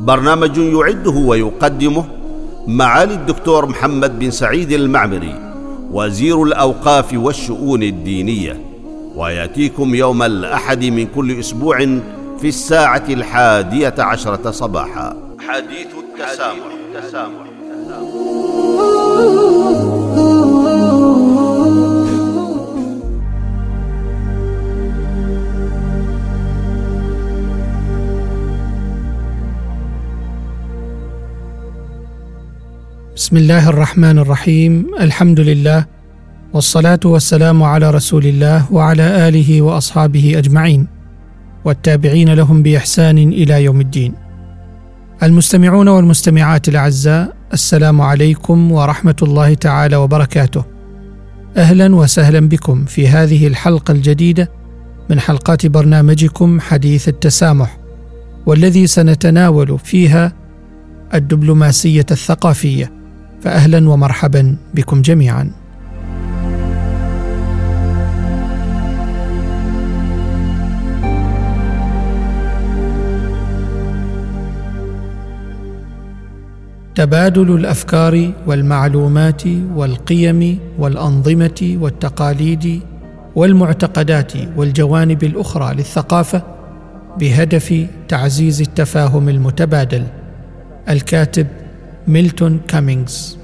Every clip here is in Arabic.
برنامج يعده ويقدمه معالي الدكتور محمد بن سعيد المعمري وزير الأوقاف والشؤون الدينية ويأتيكم يوم الأحد من كل أسبوع في الساعة الحادية عشرة صباحا حديث التسامح, التسامح. بسم الله الرحمن الرحيم الحمد لله والصلاه والسلام على رسول الله وعلى اله واصحابه اجمعين والتابعين لهم باحسان إلى يوم الدين المستمعون والمستمعات الاعزاء السلام عليكم ورحمه الله تعالى وبركاته أهلا وسهلا بكم في هذه الحلقة الجديده من حلقات برنامجكم حديث التسامح والذي سنتناول فيها الدبلوماسيه الثقافيه فاهلا ومرحبا بكم جميعا. تبادل الأفكار والمعلومات والقيم والأنظمة والتقاليد والمعتقدات والجوانب الأخرى للثقافة بهدف تعزيز التفاهم المتبادل. الكاتب ميلتون كامينغز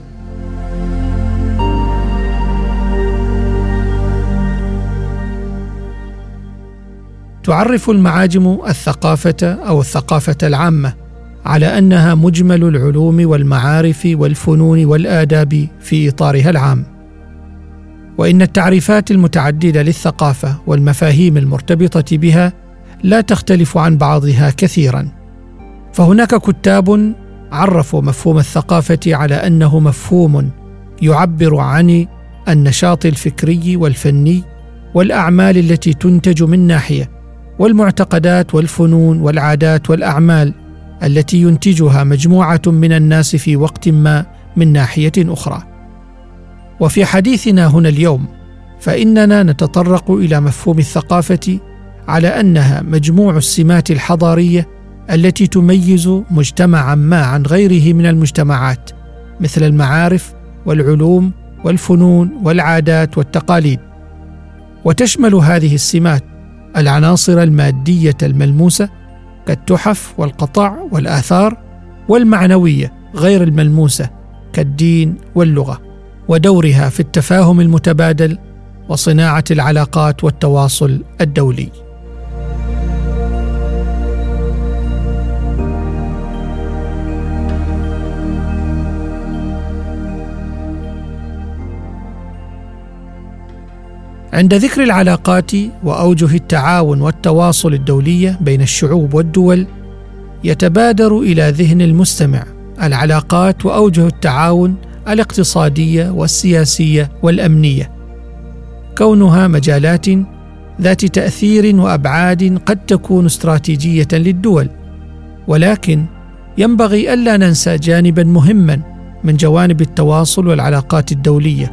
تعرف المعاجم الثقافة أو الثقافة العامة على أنها مجمل العلوم والمعارف والفنون والآداب في إطارها العام. وإن التعريفات المتعددة للثقافة والمفاهيم المرتبطة بها لا تختلف عن بعضها كثيرا. فهناك كتاب عرفوا مفهوم الثقافة على أنه مفهوم يعبر عن النشاط الفكري والفني والأعمال التي تنتج من ناحية والمعتقدات والفنون والعادات والأعمال التي ينتجها مجموعة من الناس في وقت ما من ناحية أخرى. وفي حديثنا هنا اليوم فإننا نتطرق إلى مفهوم الثقافة على أنها مجموع السمات الحضارية التي تميز مجتمعا ما عن غيره من المجتمعات مثل المعارف والعلوم والفنون والعادات والتقاليد. وتشمل هذه السمات العناصر المادية الملموسة كالتحف والقطع والآثار والمعنوية غير الملموسة كالدين واللغة ودورها في التفاهم المتبادل وصناعة العلاقات والتواصل الدولي. عند ذكر العلاقات وأوجه التعاون والتواصل الدولية بين الشعوب والدول يتبادر إلى ذهن المستمع العلاقات وأوجه التعاون الاقتصادية والسياسية والأمنية. كونها مجالات ذات تأثير وأبعاد قد تكون استراتيجية للدول ولكن ينبغي ألا ننسى جانبا مهما من جوانب التواصل والعلاقات الدولية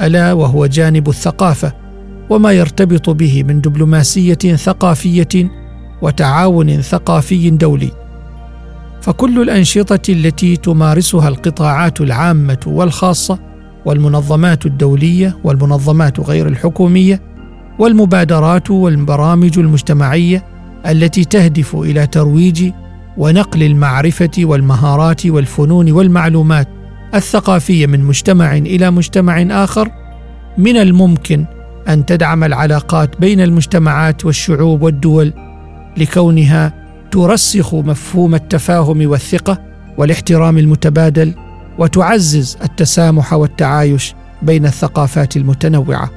ألا وهو جانب الثقافة. وما يرتبط به من دبلوماسية ثقافية وتعاون ثقافي دولي. فكل الأنشطة التي تمارسها القطاعات العامة والخاصة والمنظمات الدولية والمنظمات غير الحكومية والمبادرات والبرامج المجتمعية التي تهدف إلى ترويج ونقل المعرفة والمهارات والفنون والمعلومات الثقافية من مجتمع إلى مجتمع آخر من الممكن أن تدعم العلاقات بين المجتمعات والشعوب والدول لكونها ترسخ مفهوم التفاهم والثقة والاحترام المتبادل وتعزز التسامح والتعايش بين الثقافات المتنوعة.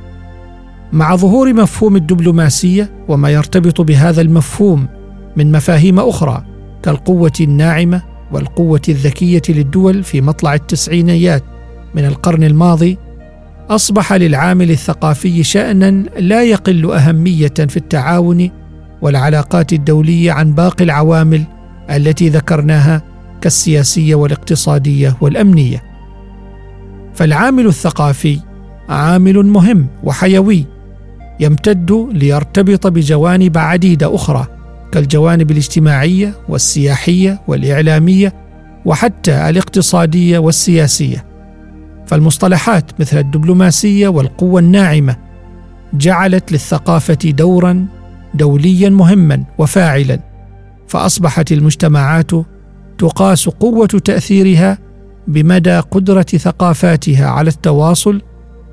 مع ظهور مفهوم الدبلوماسية وما يرتبط بهذا المفهوم من مفاهيم أخرى كالقوة الناعمة والقوة الذكية للدول في مطلع التسعينيات من القرن الماضي أصبح للعامل الثقافي شأنا لا يقل أهمية في التعاون والعلاقات الدولية عن باقي العوامل التي ذكرناها كالسياسية والاقتصادية والأمنية. فالعامل الثقافي عامل مهم وحيوي يمتد ليرتبط بجوانب عديدة أخرى كالجوانب الاجتماعية والسياحية والإعلامية وحتى الاقتصادية والسياسية فالمصطلحات مثل الدبلوماسية والقوة الناعمة جعلت للثقافة دورا دوليا مهما وفاعلا فأصبحت المجتمعات تقاس قوة تأثيرها بمدى قدرة ثقافاتها على التواصل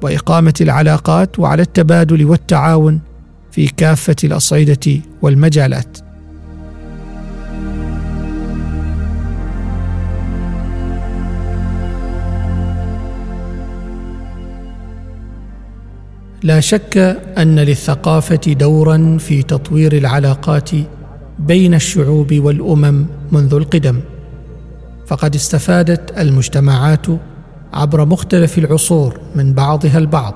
وإقامة العلاقات وعلى التبادل والتعاون في كافة الأصعدة والمجالات. لا شك أن للثقافة دورا في تطوير العلاقات بين الشعوب والأمم منذ القدم. فقد استفادت المجتمعات عبر مختلف العصور من بعضها البعض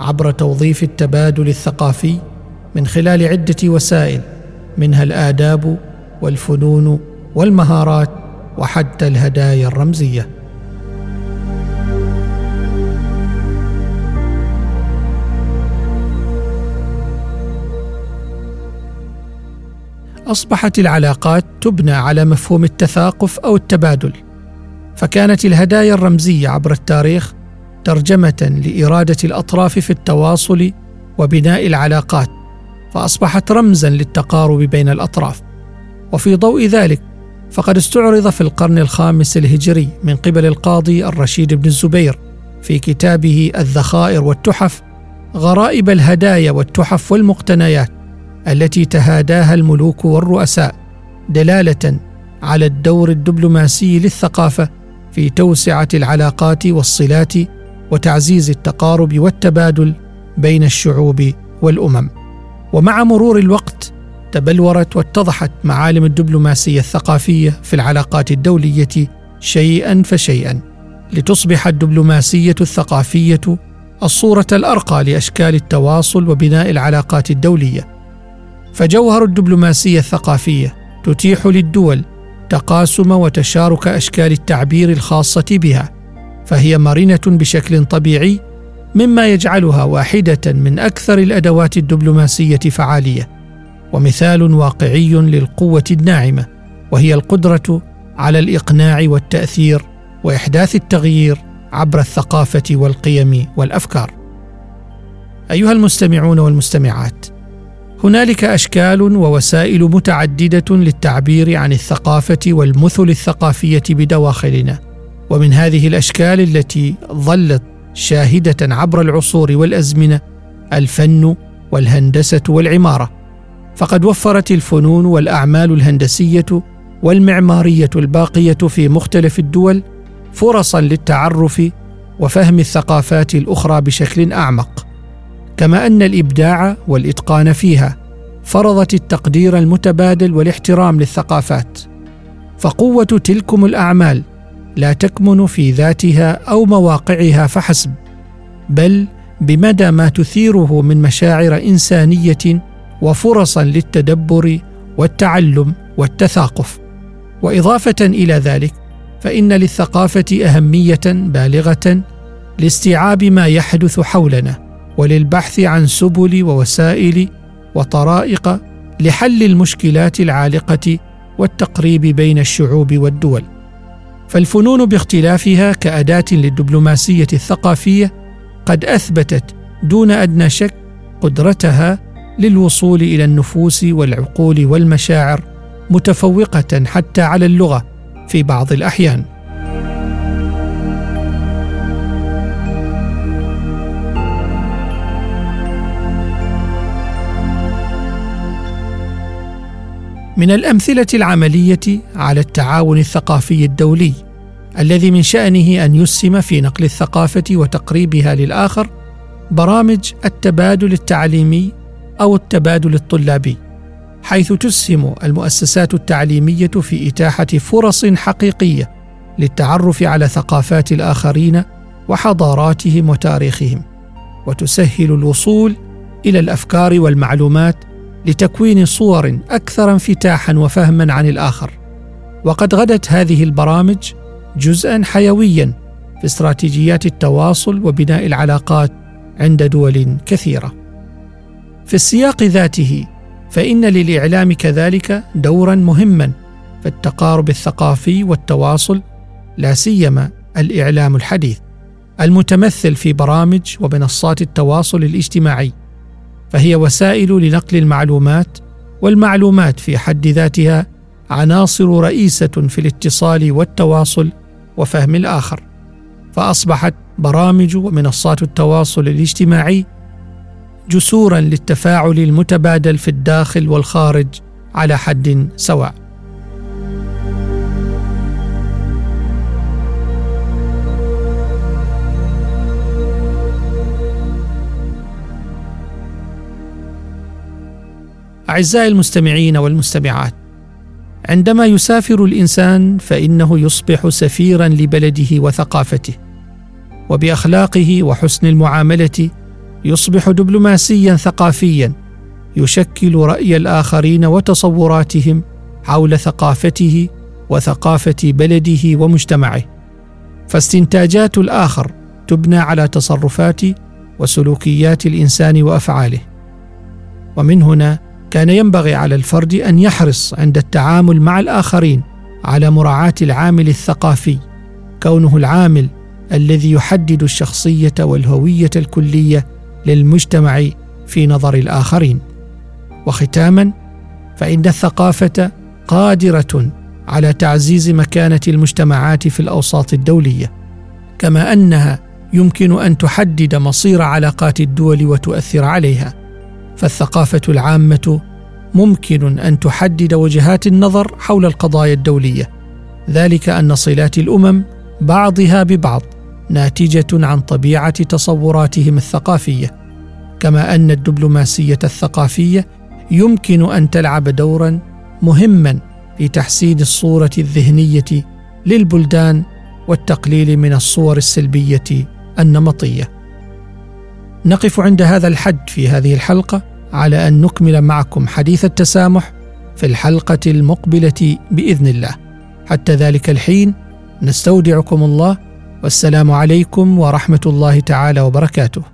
عبر توظيف التبادل الثقافي من خلال عدة وسائل منها الآداب والفنون والمهارات وحتى الهدايا الرمزية. أصبحت العلاقات تبنى على مفهوم التثاقف أو التبادل فكانت الهدايا الرمزية عبر التاريخ ترجمة لإرادة الأطراف في التواصل وبناء العلاقات فأصبحت رمزا للتقارب بين الأطراف. وفي ضوء ذلك فقد استعرض في القرن الخامس الهجري من قبل القاضي الرشيد بن الزبير في كتابه الذخائر والتحف غرائب الهدايا والتحف والمقتنيات. التي تهاداها الملوك والرؤساء دلالة على الدور الدبلوماسي للثقافة في توسعة العلاقات والصلات وتعزيز التقارب والتبادل بين الشعوب والأمم. ومع مرور الوقت تبلورت واتضحت معالم الدبلوماسية الثقافية في العلاقات الدولية شيئا فشيئا لتصبح الدبلوماسية الثقافية الصورة الأرقى لأشكال التواصل وبناء العلاقات الدولية. فجوهر الدبلوماسية الثقافية تتيح للدول تقاسم وتشارك أشكال التعبير الخاصة بها فهي مرنة بشكل طبيعي مما يجعلها واحدة من أكثر الأدوات الدبلوماسية فعالية ومثال واقعي للقوة الناعمة وهي القدرة على الإقناع والتأثير وإحداث التغيير عبر الثقافة والقيم والأفكار. أيها المستمعون والمستمعات هنالك أشكال ووسائل متعددة للتعبير عن الثقافة والمثل الثقافية بدواخلنا. ومن هذه الأشكال التي ظلت شاهدة عبر العصور والأزمنة الفن والهندسة والعمارة. فقد وفرت الفنون والأعمال الهندسية والمعمارية الباقية في مختلف الدول فرصا للتعرف وفهم الثقافات الأخرى بشكل أعمق. كما أن الإبداع والإتقان فيها فرضت التقدير المتبادل والاحترام للثقافات فقوة تلكم الأعمال لا تكمن في ذاتها أو مواقعها فحسب بل بمدى ما تثيره من مشاعر إنسانية وفرصا للتدبر والتعلم والتثاقف. وإضافة إلى ذلك فإن للثقافة أهمية بالغة لاستيعاب ما يحدث حولنا. وللبحث عن سبل ووسائل وطرائق لحل المشكلات العالقة والتقريب بين الشعوب والدول. فالفنون باختلافها كأداة للدبلوماسية الثقافية قد أثبتت دون أدنى شك قدرتها للوصول إلى النفوس والعقول والمشاعر متفوقة حتى على اللغة في بعض الأحيان. من الأمثلة العملية على التعاون الثقافي الدولي الذي من شأنه أن يسهم في نقل الثقافة وتقريبها للآخر برامج التبادل التعليمي أو التبادل الطلابي حيث تسهم المؤسسات التعليمية في إتاحة فرص حقيقية للتعرف على ثقافات الآخرين وحضاراتهم وتاريخهم وتسهل الوصول إلى الأفكار والمعلومات لتكوين صور أكثر انفتاحا وفهما عن الآخر. وقد غدت هذه البرامج جزءا حيويا في استراتيجيات التواصل وبناء العلاقات عند دول كثيرة. في السياق ذاته فإن للإعلام كذلك دورا مهما في التقارب الثقافي والتواصل لا سيما الإعلام الحديث المتمثل في برامج ومنصات التواصل الاجتماعي. فهي وسائل لنقل المعلومات والمعلومات في حد ذاتها عناصر رئيسة في الاتصال والتواصل وفهم الآخر فأصبحت برامج ومنصات التواصل الاجتماعي جسورا للتفاعل المتبادل في الداخل والخارج على حد سواء. أعزائي المستمعين والمستمعات عندما يسافر الإنسان فإنه يصبح سفيرا لبلده وثقافته وبأخلاقه وحسن المعاملة يصبح دبلوماسيا ثقافيا يشكل رأي الآخرين وتصوراتهم حول ثقافته وثقافة بلده ومجتمعه. فاستنتاجات الآخر تبنى على تصرفات وسلوكيات الإنسان وأفعاله. ومن هنا كان ينبغي على الفرد أن يحرص عند التعامل مع الآخرين على مراعاة العامل الثقافي كونه العامل الذي يحدد الشخصية والهوية الكلية للمجتمع في نظر الآخرين. وختاما فإن الثقافة قادرة على تعزيز مكانة المجتمعات في الأوساط الدولية كما أنها يمكن أن تحدد مصير علاقات الدول وتؤثر عليها. فالثقافة العامة ممكن أن تحدد وجهات النظر حول القضايا الدولية ذلك أن صلات الأمم بعضها ببعض ناتجة عن طبيعة تصوراتهم الثقافية كما أن الدبلوماسية الثقافية يمكن أن تلعب دورا مهما في تحسين الصورة الذهنية للبلدان والتقليل من الصور السلبية النمطية. نقف عند هذا الحد في هذه الحلقة على أن نكمل معكم حديث التسامح في الحلقة المقبلة بإذن الله. حتى ذلك الحين نستودعكم الله والسلام عليكم ورحمة الله تعالى وبركاته.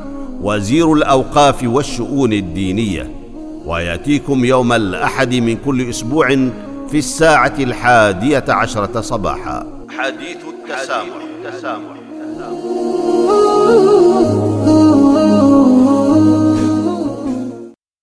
وزير الأوقاف والشؤون الدينية ويأتيكم يوم الأحد من كل أسبوع في الساعة الحادية عشرة صباحا حديث التسامح, التسامح. التسامح.